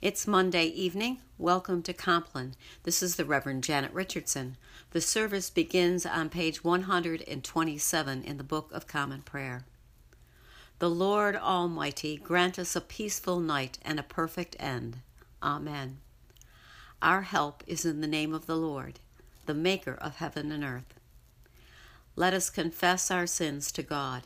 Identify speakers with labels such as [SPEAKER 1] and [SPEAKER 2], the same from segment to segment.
[SPEAKER 1] It's Monday evening. Welcome to Compline. This is the Reverend Janet Richardson. The service begins on page 127 in the Book of Common Prayer. The Lord Almighty grant us a peaceful night and a perfect end. Amen. Our help is in the name of the Lord, the Maker of heaven and earth. Let us confess our sins to God.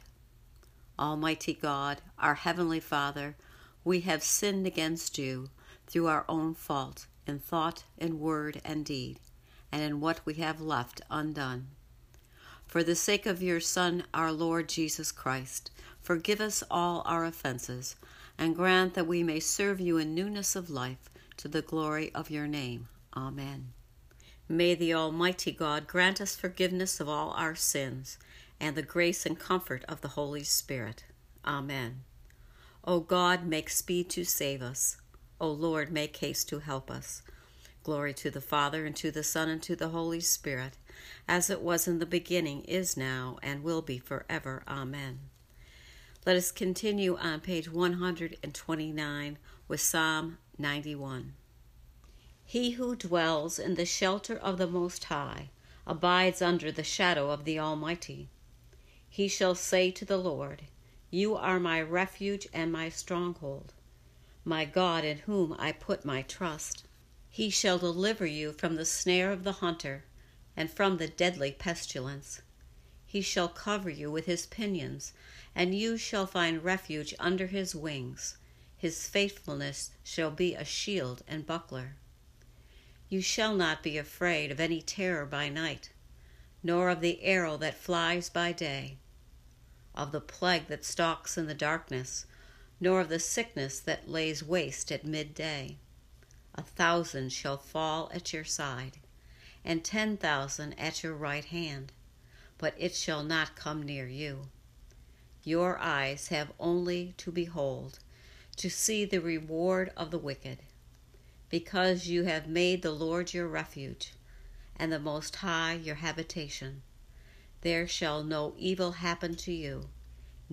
[SPEAKER 1] Almighty God, our Heavenly Father, we have sinned against you through our own fault in thought and word and deed, and in what we have left undone. For the sake of your Son, our Lord Jesus Christ, forgive us all our offenses, and grant that we may serve you in newness of life to the glory of your name. Amen. May the Almighty God grant us forgiveness of all our sins and the grace and comfort of the Holy Spirit. Amen. O God, make speed to save us. O Lord, make haste to help us. Glory to the Father, and to the Son, and to the Holy Spirit, as it was in the beginning, is now, and will be forever. Amen. Let us continue on page 129 with Psalm 91. He who dwells in the shelter of the Most High abides under the shadow of the Almighty. He shall say to the Lord, you are my refuge and my stronghold, my God in whom I put my trust. He shall deliver you from the snare of the hunter and from the deadly pestilence. He shall cover you with his pinions, and you shall find refuge under his wings. His faithfulness shall be a shield and buckler. You shall not be afraid of any terror by night, nor of the arrow that flies by day of the plague that stalks in the darkness, nor of the sickness that lays waste at midday. A thousand shall fall at your side, and ten thousand at your right hand, but it shall not come near you. Your eyes have only to behold, to see the reward of the wicked, because you have made the Lord your refuge, and the Most High your habitation there shall no evil happen to you,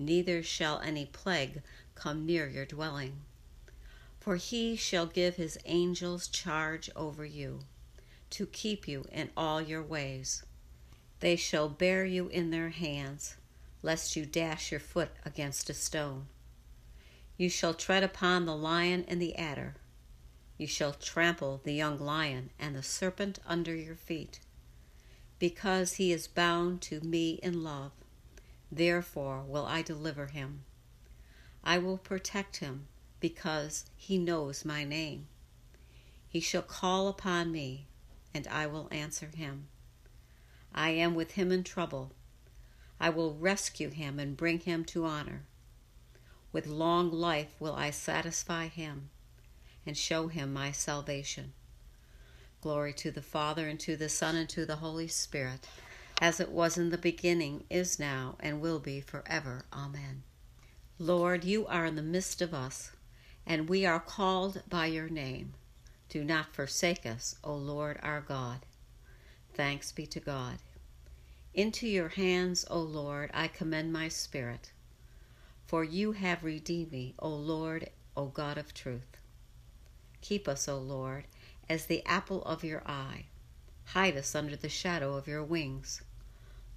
[SPEAKER 1] neither shall any plague come near your dwelling. For he shall give his angels charge over you, to keep you in all your ways. They shall bear you in their hands, lest you dash your foot against a stone. You shall tread upon the lion and the adder. You shall trample the young lion and the serpent under your feet because he is bound to me in love. Therefore will I deliver him. I will protect him because he knows my name. He shall call upon me, and I will answer him. I am with him in trouble. I will rescue him and bring him to honor. With long life will I satisfy him and show him my salvation. Glory to the Father, and to the Son, and to the Holy Spirit, as it was in the beginning, is now, and will be forever. Amen. Lord, you are in the midst of us, and we are called by your name. Do not forsake us, O Lord our God. Thanks be to God. Into your hands, O Lord, I commend my spirit. For you have redeemed me, O Lord, O God of truth. Keep us, O Lord, as the apple of your eye. Hide us under the shadow of your wings.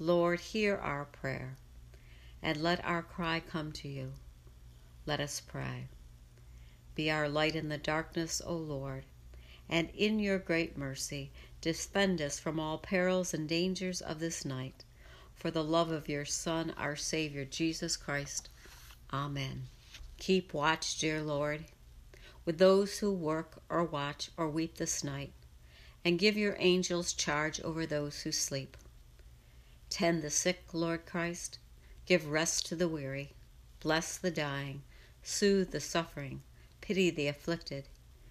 [SPEAKER 1] Lord, hear our prayer, and let our cry come to you. Let us pray. Be our light in the darkness, O Lord, and in your great mercy defend us from all perils and dangers of this night. For the love of your Son, our Savior, Jesus Christ. Amen. Keep watch, dear Lord with those who work or watch or weep this night, and give your angels charge over those who sleep. Tend the sick, Lord Christ, give rest to the weary, bless the dying, soothe the suffering, pity the afflicted,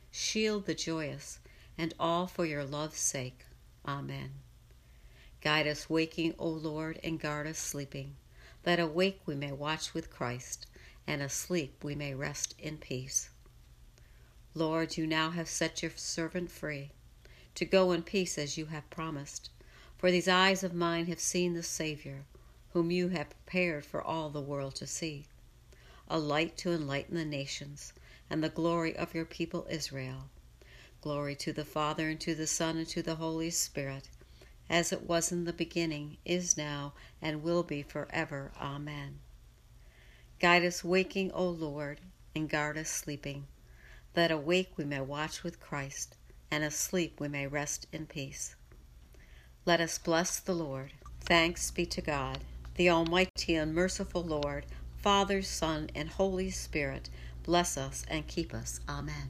[SPEAKER 1] shield the joyous, and all for your love's sake. Amen. Guide us waking, O Lord, and guard us sleeping, that awake we may watch with Christ, and asleep we may rest in peace. Lord, you now have set your servant free, to go in peace as you have promised. For these eyes of mine have seen the Savior, whom you have prepared for all the world to see, a light to enlighten the nations, and the glory of your people Israel. Glory to the Father, and to the Son, and to the Holy Spirit, as it was in the beginning, is now, and will be forever. Amen. Guide us waking, O Lord, and guard us sleeping, that awake we may watch with Christ, and asleep we may rest in peace. Let us bless the Lord. Thanks be to God, the Almighty and merciful Lord, Father, Son, and Holy Spirit, bless us and keep us. Amen.